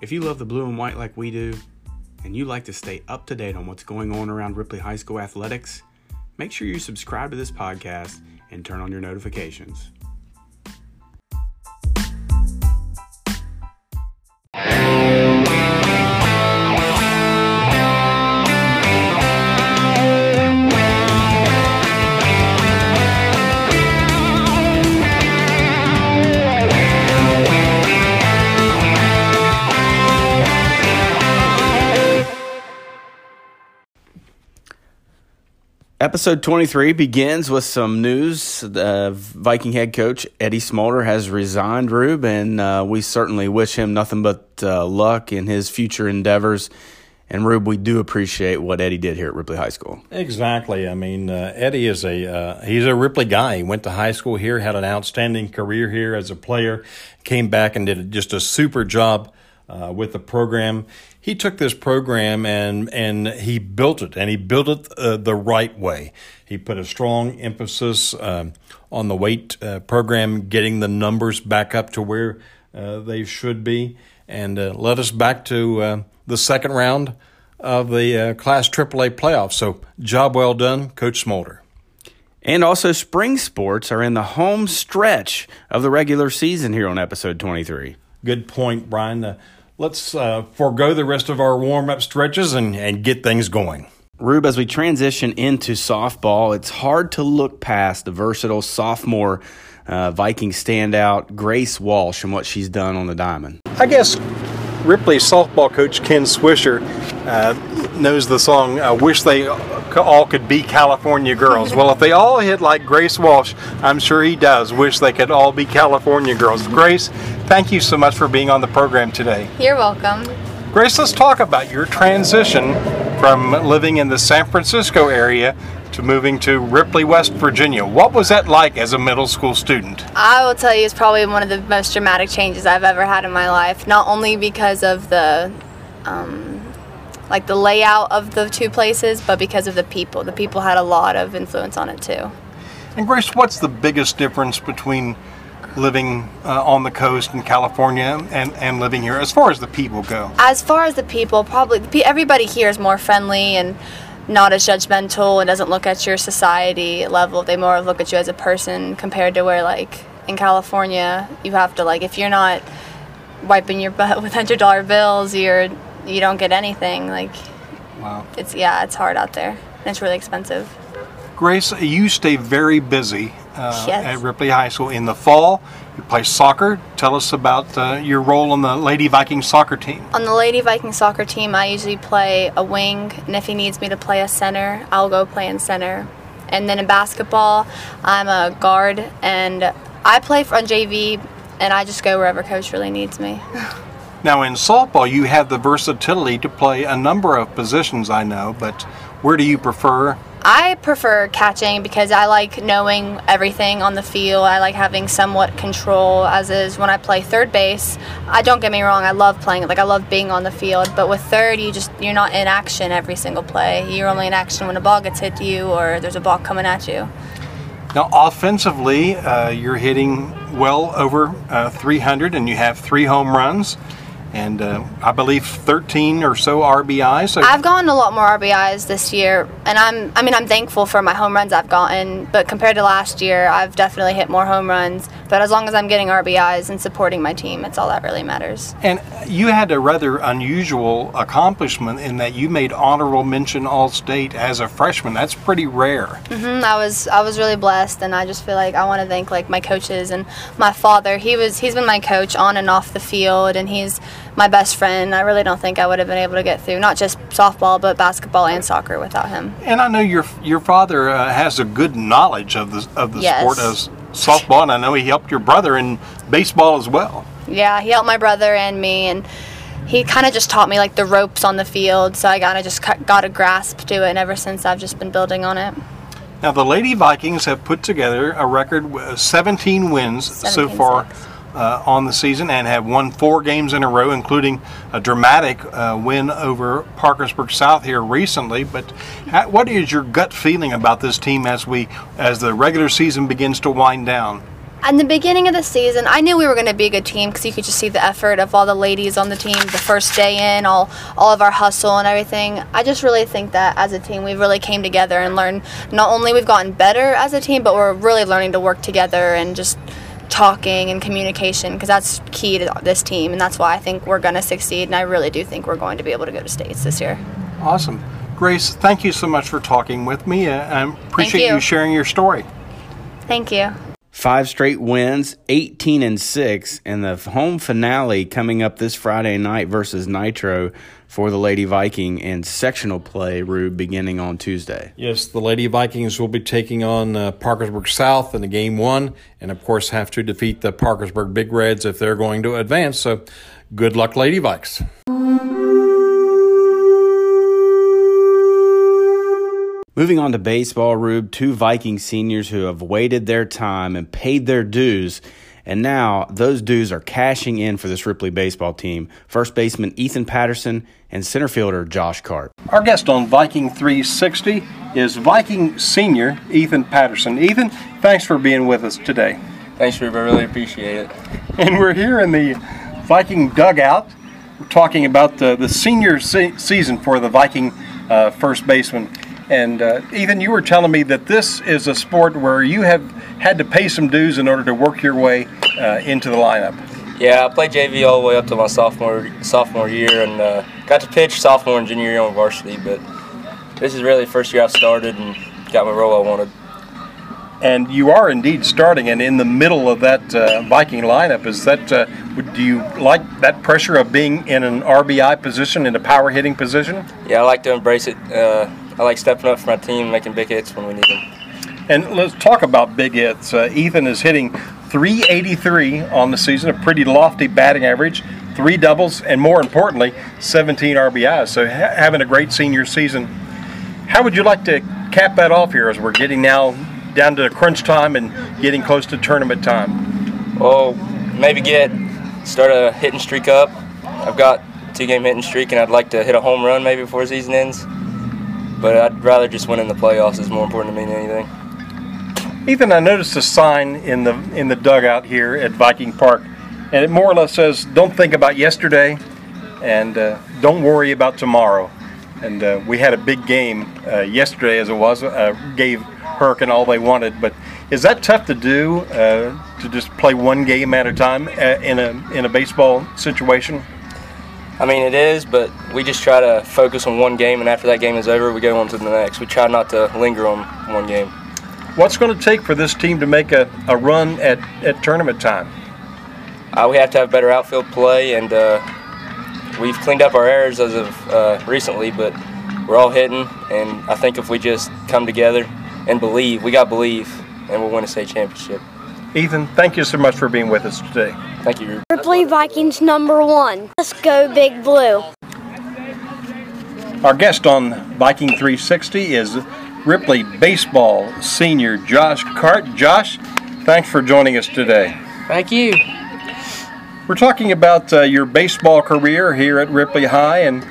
If you love the blue and white like we do, and you like to stay up to date on what's going on around Ripley High School athletics, make sure you subscribe to this podcast and turn on your notifications. Episode 23 begins with some news. Uh, Viking head coach Eddie Smolder has resigned, Rube, and uh, we certainly wish him nothing but uh, luck in his future endeavors. And Rube, we do appreciate what Eddie did here at Ripley High School. Exactly. I mean, uh, Eddie is a uh, he's a Ripley guy. He went to high school here, had an outstanding career here as a player, came back and did just a super job uh, with the program he took this program and and he built it, and he built it uh, the right way. He put a strong emphasis um, on the weight uh, program, getting the numbers back up to where uh, they should be, and uh, led us back to uh, the second round of the uh, Class AAA playoffs. So, job well done, Coach Smolder. And also, spring sports are in the home stretch of the regular season here on episode 23. Good point, Brian let's uh, forego the rest of our warm up stretches and, and get things going. Rube, as we transition into softball, it's hard to look past the versatile sophomore uh, Viking standout, Grace Walsh, and what she's done on the diamond. I guess Ripley softball coach Ken Swisher uh, knows the song "I Wish They All Could Be California Girls." well, if they all hit like Grace Walsh, I'm sure he does wish they could all be California girls. Grace, thank you so much for being on the program today. You're welcome. Grace, let's talk about your transition from living in the San Francisco area to moving to Ripley, West Virginia. What was that like as a middle school student? I will tell you, it's probably one of the most dramatic changes I've ever had in my life. Not only because of the, um, like the layout of the two places, but because of the people. The people had a lot of influence on it too. And Grace, what's the biggest difference between living uh, on the coast in California and, and living here as far as the people go? As far as the people, probably everybody here is more friendly and not as judgmental and doesn't look at your society level. They more look at you as a person compared to where like in California you have to like if you're not wiping your butt with hundred dollar bills, you're you don't get anything. Like wow, it's yeah, it's hard out there and it's really expensive. Grace, you stay very busy uh, yes. at Ripley High School in the fall. You play soccer. Tell us about uh, your role on the Lady Viking soccer team. On the Lady Viking soccer team, I usually play a wing, and if he needs me to play a center, I'll go play in center. And then in basketball, I'm a guard, and I play on JV, and I just go wherever coach really needs me. now in softball, you have the versatility to play a number of positions. I know, but where do you prefer I prefer catching because I like knowing everything on the field. I like having somewhat control, as is when I play third base. I don't get me wrong, I love playing. It. Like I love being on the field, but with third, you just you're not in action every single play. You're only in action when a ball gets hit to you or there's a ball coming at you. Now, offensively, uh, you're hitting well over uh, 300, and you have three home runs and uh, I believe 13 or so RBIs. So I've gotten a lot more RBIs this year, and I'm I mean I'm thankful for my home runs I've gotten, but compared to last year, I've definitely hit more home runs. But as long as I'm getting RBIs and supporting my team, it's all that really matters. And you had a rather unusual accomplishment in that you made honorable mention All State as a freshman. That's pretty rare. Mm-hmm. I was I was really blessed, and I just feel like I want to thank like my coaches and my father. He was he's been my coach on and off the field, and he's my best friend. I really don't think I would have been able to get through not just softball but basketball and soccer without him. And I know your your father uh, has a good knowledge of the of the yes. sport as softball, and I know he helped your brother in baseball as well. Yeah, he helped my brother and me, and he kind of just taught me like the ropes on the field, so I kind of just got a grasp to it, and ever since I've just been building on it. Now the Lady Vikings have put together a record 17 wins 17 so far. Six uh, on the season and have won four games in a row, including a dramatic uh, win over Parkersburg South here recently. But what is your gut feeling about this team as we as the regular season begins to wind down? in the beginning of the season, I knew we were going to be a good team because you could just see the effort of all the ladies on the team the first day in, all all of our hustle and everything. I just really think that as a team, we really came together and learned. Not only we've gotten better as a team, but we're really learning to work together and just talking and communication because that's key to this team, and that's why I think we're going to succeed. And I really do think we're going to be able to go to states this year. Awesome. Grace, thank you so much for talking with me. I appreciate you. you sharing your story. Thank you. Five straight wins, 18 and 6, and the home finale coming up this Friday night versus Nitro for the Lady Viking and sectional play, Rube, beginning on Tuesday. Yes, the Lady Vikings will be taking on uh, Parkersburg South in the game one, and of course have to defeat the Parkersburg Big Reds if they're going to advance. So, good luck, Lady Vikes. Moving on to baseball, Rube, two Viking seniors who have waited their time and paid their dues, and now those dues are cashing in for this Ripley baseball team. First baseman Ethan Patterson and center fielder Josh Cart. Our guest on Viking 360 is Viking senior Ethan Patterson. Ethan, thanks for being with us today. Thanks, Rube. I really appreciate it. And we're here in the Viking dugout We're talking about the, the senior se- season for the Viking uh, first baseman. And uh, Ethan, you were telling me that this is a sport where you have had to pay some dues in order to work your way uh, into the lineup. Yeah, I played JV all the way up to my sophomore sophomore year, and uh, got to pitch sophomore and junior year on varsity. But this is really the first year I've started and got my role I wanted. And you are indeed starting, and in the middle of that uh, Viking lineup. Is that uh, would- do you like that pressure of being in an RBI position, in a power hitting position? Yeah, I like to embrace it. Uh, I like stepping up for my team, making big hits when we need them. And let's talk about big hits. Uh, Ethan is hitting 383 on the season, a pretty lofty batting average, three doubles, and more importantly, 17 RBIs. So ha- having a great senior season. How would you like to cap that off here as we're getting now down to crunch time and getting close to tournament time? Well, maybe get start a hitting streak up. I've got two game hitting streak, and I'd like to hit a home run maybe before season ends. But I'd rather just win in the playoffs is more important to me than anything. Ethan, I noticed a sign in the in the dugout here at Viking Park, and it more or less says, "Don't think about yesterday, and uh, don't worry about tomorrow." And uh, we had a big game uh, yesterday, as it was, uh, gave Hurricane all they wanted. But is that tough to do uh, to just play one game at a time uh, in a in a baseball situation? I mean, it is, but we just try to focus on one game, and after that game is over, we go on to the next. We try not to linger on one game. What's going to take for this team to make a, a run at, at tournament time? Uh, we have to have better outfield play, and uh, we've cleaned up our errors as of uh, recently, but we're all hitting, and I think if we just come together and believe, we got believe, and we'll win a state championship. Ethan, thank you so much for being with us today. Thank you, Ripley Vikings number one. Let's go, Big Blue. Our guest on Viking 360 is Ripley baseball senior Josh Cart. Josh, thanks for joining us today. Thank you. We're talking about uh, your baseball career here at Ripley High, and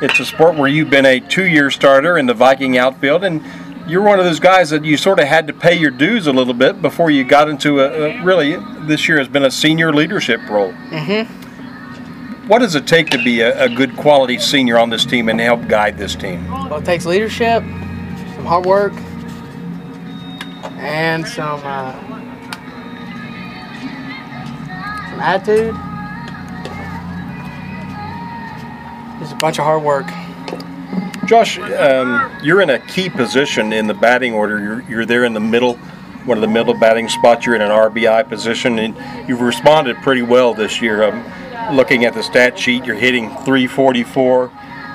it's a sport where you've been a two year starter in the Viking outfield, and you're one of those guys that you sort of had to pay your dues a little bit before you got into a, a really, this year has been a senior leadership role. Mm-hmm. What does it take to be a, a good quality senior on this team and help guide this team? Well, it takes leadership, some hard work, and some uh, some attitude. Just a bunch of hard work. Josh, um, you're in a key position in the batting order. You're, you're there in the middle, one of the middle batting spots. You're in an RBI position, and you've responded pretty well this year. Um, looking at the stat sheet, you're hitting 344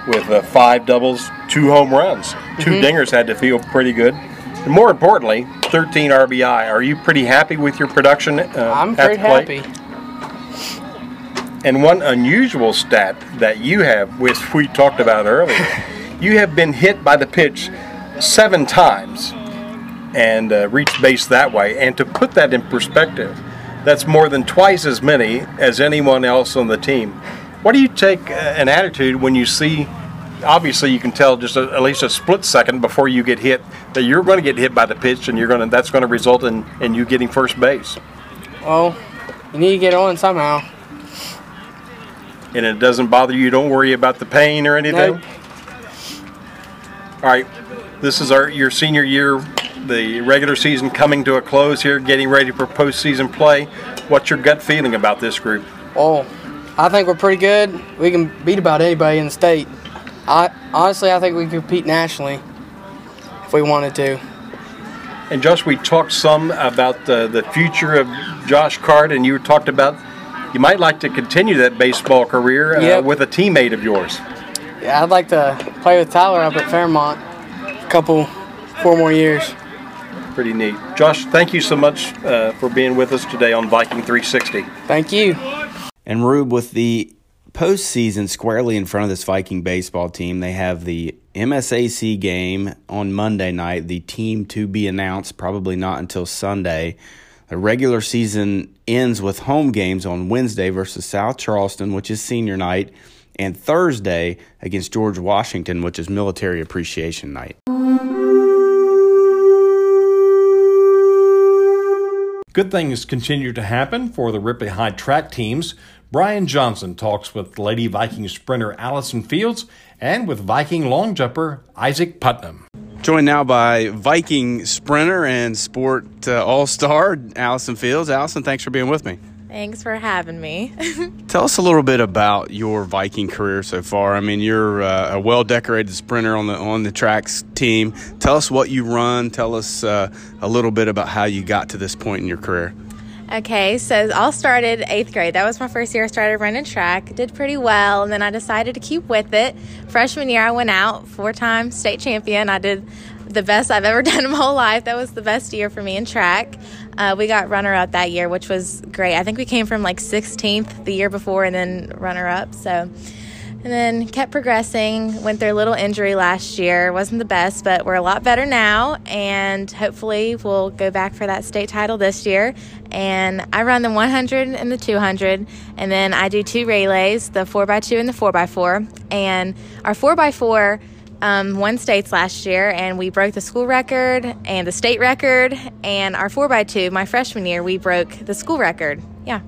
with uh, five doubles, two home runs. 2 dingers had to feel pretty good. And more importantly, 13 RBI. Are you pretty happy with your production? Uh, I'm at very the plate? happy. And one unusual stat that you have, which we talked about earlier, you have been hit by the pitch seven times and uh, reached base that way. And to put that in perspective, that's more than twice as many as anyone else on the team. What do you take uh, an attitude when you see? Obviously, you can tell just a, at least a split second before you get hit that you're going to get hit by the pitch, and you're going to that's going to result in, in you getting first base. Well, you need to get on somehow. And it doesn't bother you. You don't worry about the pain or anything. Nope. All right, this is our your senior year. The regular season coming to a close here, getting ready for postseason play. What's your gut feeling about this group? Well, I think we're pretty good. We can beat about anybody in the state. I honestly, I think we can compete nationally if we wanted to. And Josh, we talked some about the, the future of Josh Card, and you talked about you might like to continue that baseball career uh, Yep. with a teammate of yours. Yeah, I'd like to play with Tyler up at Fairmont a couple, four more years. Pretty neat. Josh, thank you so much uh, for being with us today on Viking 360. Thank you. And Rube, with the postseason squarely in front of this Viking baseball team, they have the MSAC game on Monday night, the team to be announced probably not until Sunday. The regular season ends with home games on Wednesday versus South Charleston, which is senior night, and Thursday against George Washington, which is military appreciation night. Good things continue to happen for the Ripley High track teams. Brian Johnson talks with Lady Viking sprinter Allison Fields and with Viking long jumper Isaac Putnam. Joined now by Viking sprinter and sport uh, all star Allison Fields. Allison, thanks for being with me. Thanks for having me. Tell us a little bit about your Viking career so far. I mean, you're uh, a well-decorated sprinter on the on the tracks team. Tell us what you run. Tell us uh, a little bit about how you got to this point in your career. okay, so it all started eighth grade. That was my first year I started running track. Did pretty well, and then I decided to keep with it. Freshman year, I went out four-time state champion. I did the best I've ever done in my whole life. That was the best year for me in track. Uh, we got runner up that year, which was great. I think we came from like 16th the year before, and then runner up. So. And then kept progressing. Went through a little injury last year. Wasn't the best, but we're a lot better now. And hopefully, we'll go back for that state title this year. And I run the 100 and the 200. And then I do two relays the 4x2 and the 4x4. And our 4x4 um, states last year, and we broke the school record and the state record. And our 4x2, my freshman year, we broke the school record. Yeah.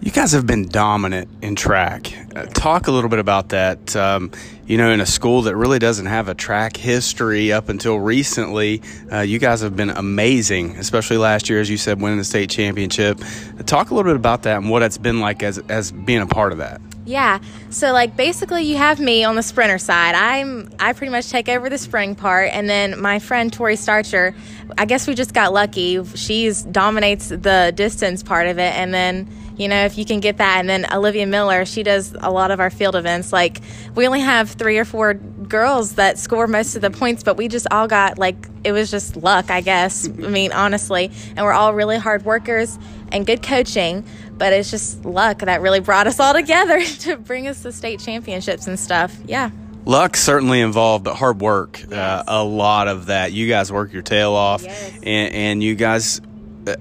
You guys have been dominant in track. Uh, talk a little bit about that. Um, you know, in a school that really doesn't have a track history up until recently, uh, you guys have been amazing, especially last year, as you said, winning the state championship. Talk a little bit about that and what it's been like as, as being a part of that. Yeah. So like basically you have me on the sprinter side. I'm I pretty much take over the spring part and then my friend Tori Starcher, I guess we just got lucky. She's dominates the distance part of it and then you know, if you can get that and then Olivia Miller, she does a lot of our field events. Like we only have 3 or 4 girls that score most of the points, but we just all got like it was just luck, I guess. I mean, honestly, and we're all really hard workers and good coaching but it's just luck that really brought us all together to bring us the state championships and stuff. Yeah. Luck certainly involved, but hard work. Uh, a lot of that. You guys work your tail off, Yes. and, and you guys,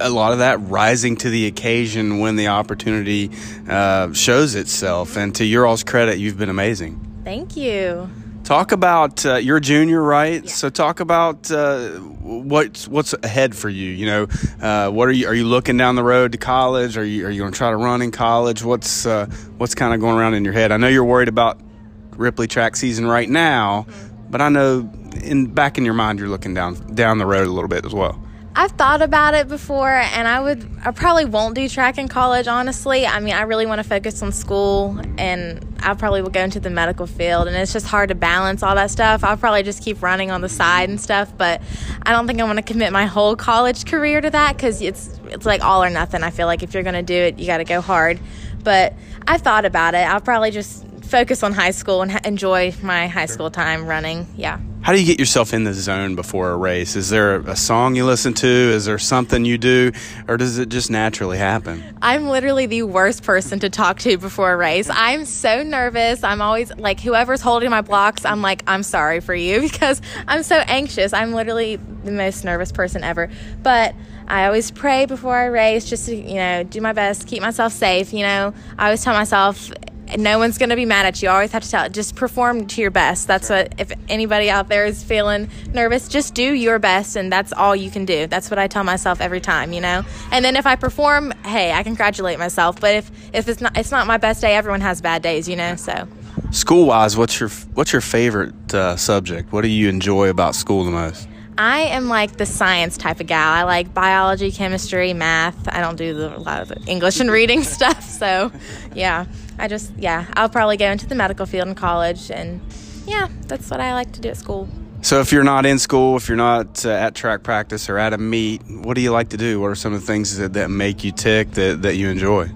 a lot of that rising to the occasion when the opportunity uh, shows itself. And to your all's credit, you've been amazing. Thank you. Talk about uh, you're a junior, right? So talk about uh, what's what's ahead for you. You know, uh, what are you are you looking down the road to college? Are you are you going to try to run in college? What's uh, what's kind of going around in your head? I know you're worried about Ripley track season right now, but I know in back in your mind you're looking down down the road a little bit as well. I've thought about it before, and I would, I probably won't do track in college, honestly. I mean, I really want to focus on school, and I probably will go into the medical field, and it's just hard to balance all that stuff. I'll probably just keep running on the side and stuff, but I don't think I want to commit my whole college career to that because it's, it's like all or nothing. I feel like if you're going to do it, you got to go hard. But I've thought about it. I'll probably just focus on high school and enjoy my high school time running. Yeah. How do you get yourself in the zone before a race? Is there a song you listen to? Is there something you do, or does it just naturally happen? I'm literally the worst person to talk to before a race. I'm so nervous. I'm always like, whoever's holding my blocks, I'm like, I'm sorry for you because I'm so anxious. I'm literally the most nervous person ever. But I always pray before I race just to, you know, do my best, keep myself safe. You know, I always tell myself, no one's going to be mad at you. You always have to tell just perform to your best. That's what if anybody out there is feeling nervous, just do your best and that's all you can do. That's what I tell myself every time, you know. And then if I perform, hey, I congratulate myself. But if if it's not it's not my best day, everyone has bad days, you know. So School wise, what's your what's your favorite uh, subject? What do you enjoy about school the most? I am like the science type of gal. I like biology, chemistry, math. I don't do the, a lot of the English and reading stuff. So, yeah, I just, yeah, I'll probably go into the medical field in college. And yeah, that's what I like to do at school. So, if you're not in school, if you're not uh, at track practice or at a meet, what do you like to do? What are some of the things that, that make you tick that, that you enjoy?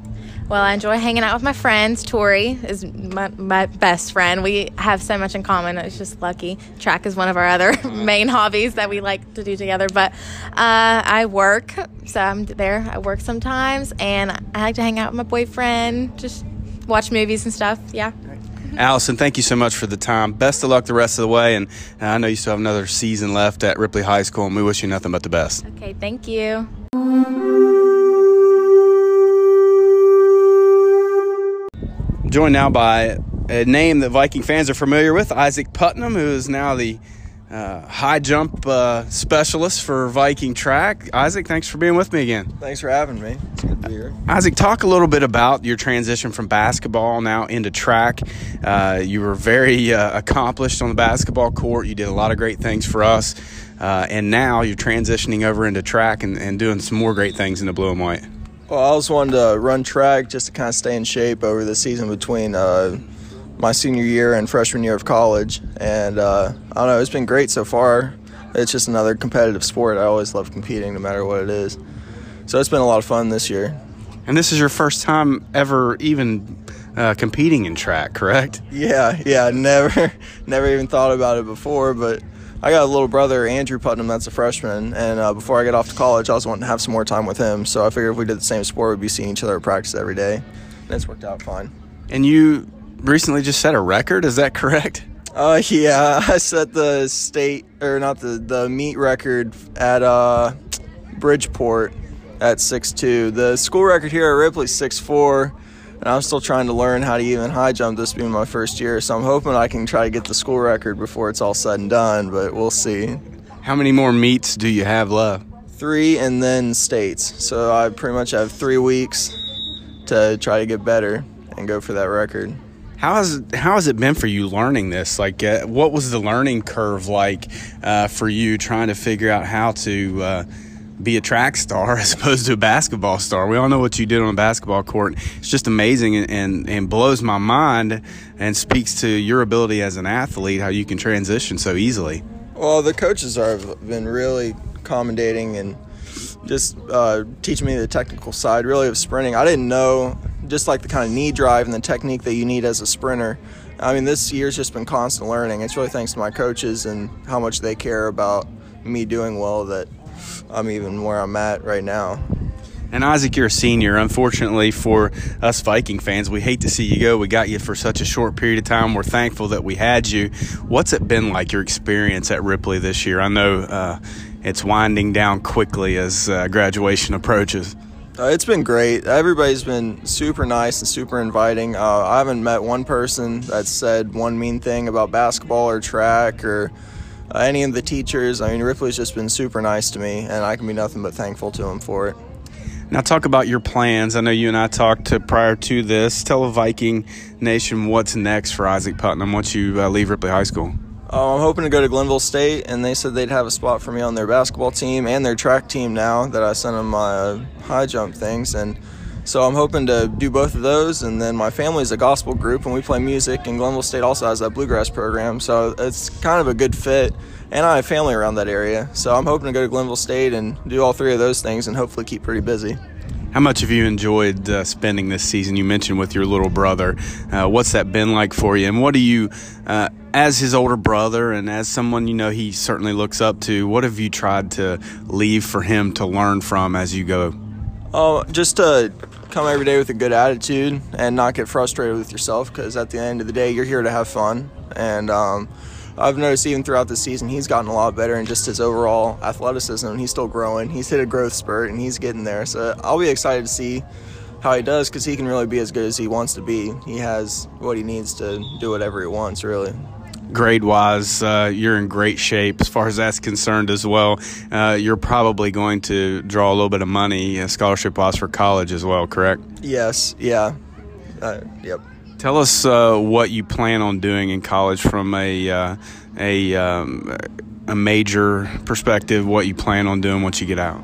Well, I enjoy hanging out with my friends. Tori is my, my, best friend. We have so much in common. It's just lucky. Track is one of our other main hobbies that we like to do together. But uh, I work, so I'm there. I work sometimes, and I like to hang out with my boyfriend, just watch movies and stuff. Yeah. Allison, thank you so much for the time. Best of luck the rest of the way, and I know you still have another season left at Ripley High School, and we wish you nothing but the best. Okay, thank you. Joined now by a name that Viking fans are familiar with, Isaac Putnam, who is now the uh, high jump uh, specialist for Viking track. Isaac, thanks for being with me again. Thanks for having me. It's good to be here. Isaac, talk a little bit about your transition from basketball now into track. Uh, you were very uh, accomplished on the basketball court. You did a lot of great things for us. Uh, and now you're transitioning over into track and, and doing some more great things in the blue and white. Well, I always wanted to run track just to kind of stay in shape over the season between uh, my senior year and freshman year of college. And uh, I don't know, it's been great so far. It's just another competitive sport. I always love competing no matter what it is. So it's been a lot of fun this year. And this is your first time ever even uh, competing in track, correct? Yeah, yeah. Never, never even thought about it before, but I got a little brother, Andrew Putnam, that's a freshman, and uh, before I get off to college, I was wanting to have some more time with him. So I figured if we did the same sport, we'd be seeing each other at practice every day, and it's worked out fine. And you recently just set a record, is that correct? Uh, yeah, I set the state or not the the meet record at uh, Bridgeport at six two. The school record here at Ripley six four and I'm still trying to learn how to even high jump this being my first year. So I'm hoping I can try to get the school record before it's all said and done, but we'll see. How many more meets do you have left? Three and then states. So I pretty much have three weeks to try to get better and go for that record. How has how has it been for you learning this? Like, uh, what was the learning curve like uh, for you trying to figure out how to uh, be a track star as opposed to a basketball star. We all know what you did on a basketball court. It's just amazing and, and, and, blows my mind and speaks to your ability as an athlete, how you can transition so easily. Well, the coaches have been really accommodating and just uh, teaching me the technical side, really, of sprinting. I didn't know just like the kind of knee drive and the technique that you need as a sprinter. I mean, this year's just been constant learning. It's really thanks to my coaches and how much they care about me doing well that I'm even where I'm at right now. And Isaac, you're a senior. Unfortunately for us Viking fans, we hate to see you go. We got you for such a short period of time. We're thankful that we had you. What's it been like, your experience at Ripley this year? I know uh, it's winding down quickly as uh, graduation approaches. Uh, it's been great. Everybody's been super nice and super inviting. Uh, I haven't met one person that said one mean thing about basketball or track or uh, any of the teachers. I mean, Ripley's just been super nice to me, and I can be nothing but thankful to him for it. Now, talk about your plans. I know you and I talked to prior to this. Tell the Viking Nation what's next for Isaac Putnam once you uh, leave Ripley High School. Uh, I'm hoping to go to Glenville State, and they said they'd have a spot for me on their basketball team and their track team now that I sent them my uh, high jump things. And so I'm hoping to do both of those. And then my family is a gospel group, and we play music. And Glenville State also has that bluegrass program, so it's kind of a good fit. And I have family around that area, so I'm hoping to go to Glenville State and do all three of those things, and hopefully keep pretty busy. How much have you enjoyed uh, spending this season? You mentioned with your little brother. Uh, what's that been like for you? And what do you, uh, as his older brother and as someone you know he certainly looks up to, what have you tried to leave for him to learn from as you go? Oh, just to come every day with a good attitude and not get frustrated with yourself because at the end of the day, you're here to have fun. And um, I've noticed even throughout the season, he's gotten a lot better in just his overall athleticism. He's still growing. He's hit a growth spurt and he's getting there. So I'll be excited to see how he does because he can really be as good as he wants to be. He has what he needs to do whatever he wants, really grade wise, uh, you're in great shape as far as that's concerned as well. Uh, you're probably going to draw a little bit of money, uh, scholarship wise, for college as well, correct? Yes, yeah. Uh, yep. Tell us uh, what you plan on doing in college from a, uh, a, um, a major perspective, what you plan on doing once you get out.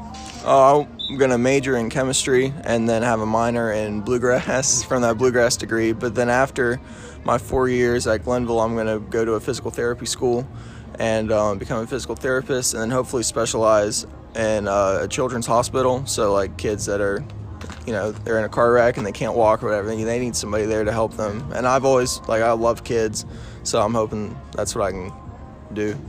I'm going to major in chemistry and then have a minor in bluegrass from that bluegrass degree. But then after my four years at Glenville, I'm going to go to a physical therapy school and um, become a physical therapist, and then hopefully specialize in uh, a children's hospital. So like kids that are, you know, they're in a car wreck and they can't walk or whatever, they need somebody there to help them. And I've always like I love kids, so I'm hoping that's what I can do.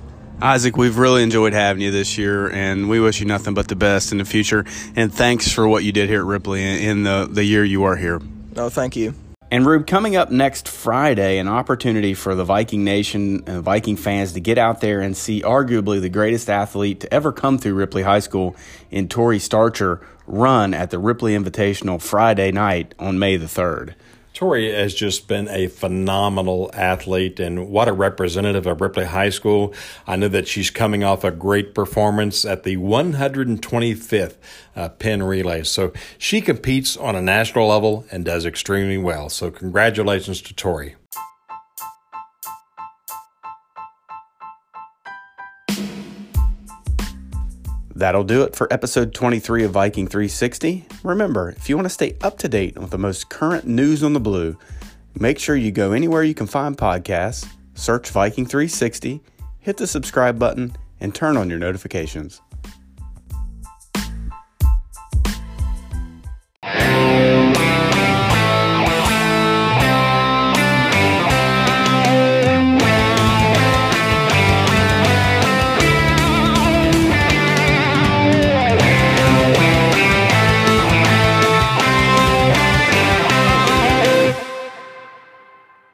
Isaac, we've really enjoyed having you this year, and we wish you nothing but the best in the future. And thanks for what you did here at Ripley in the, the year you are here. No, thank you. And Rube, coming up next Friday, an opportunity for the Viking Nation and Viking fans to get out there and see arguably the greatest athlete to ever come through Ripley High School in Tori Starcher run at the Ripley Invitational Friday night on May the 3rd. Tori has just been a phenomenal athlete and what a representative of Ripley High School. I know that she's coming off a great performance at the 125th uh, Penn Relay. So she competes on a national level and does extremely well. So congratulations to Tori. That'll do it for episode 23 of Viking 360. Remember, if you want to stay up to date with the most current news on the blue, make sure you go anywhere you can find podcasts, search Viking 360, hit the subscribe button, and turn on your notifications.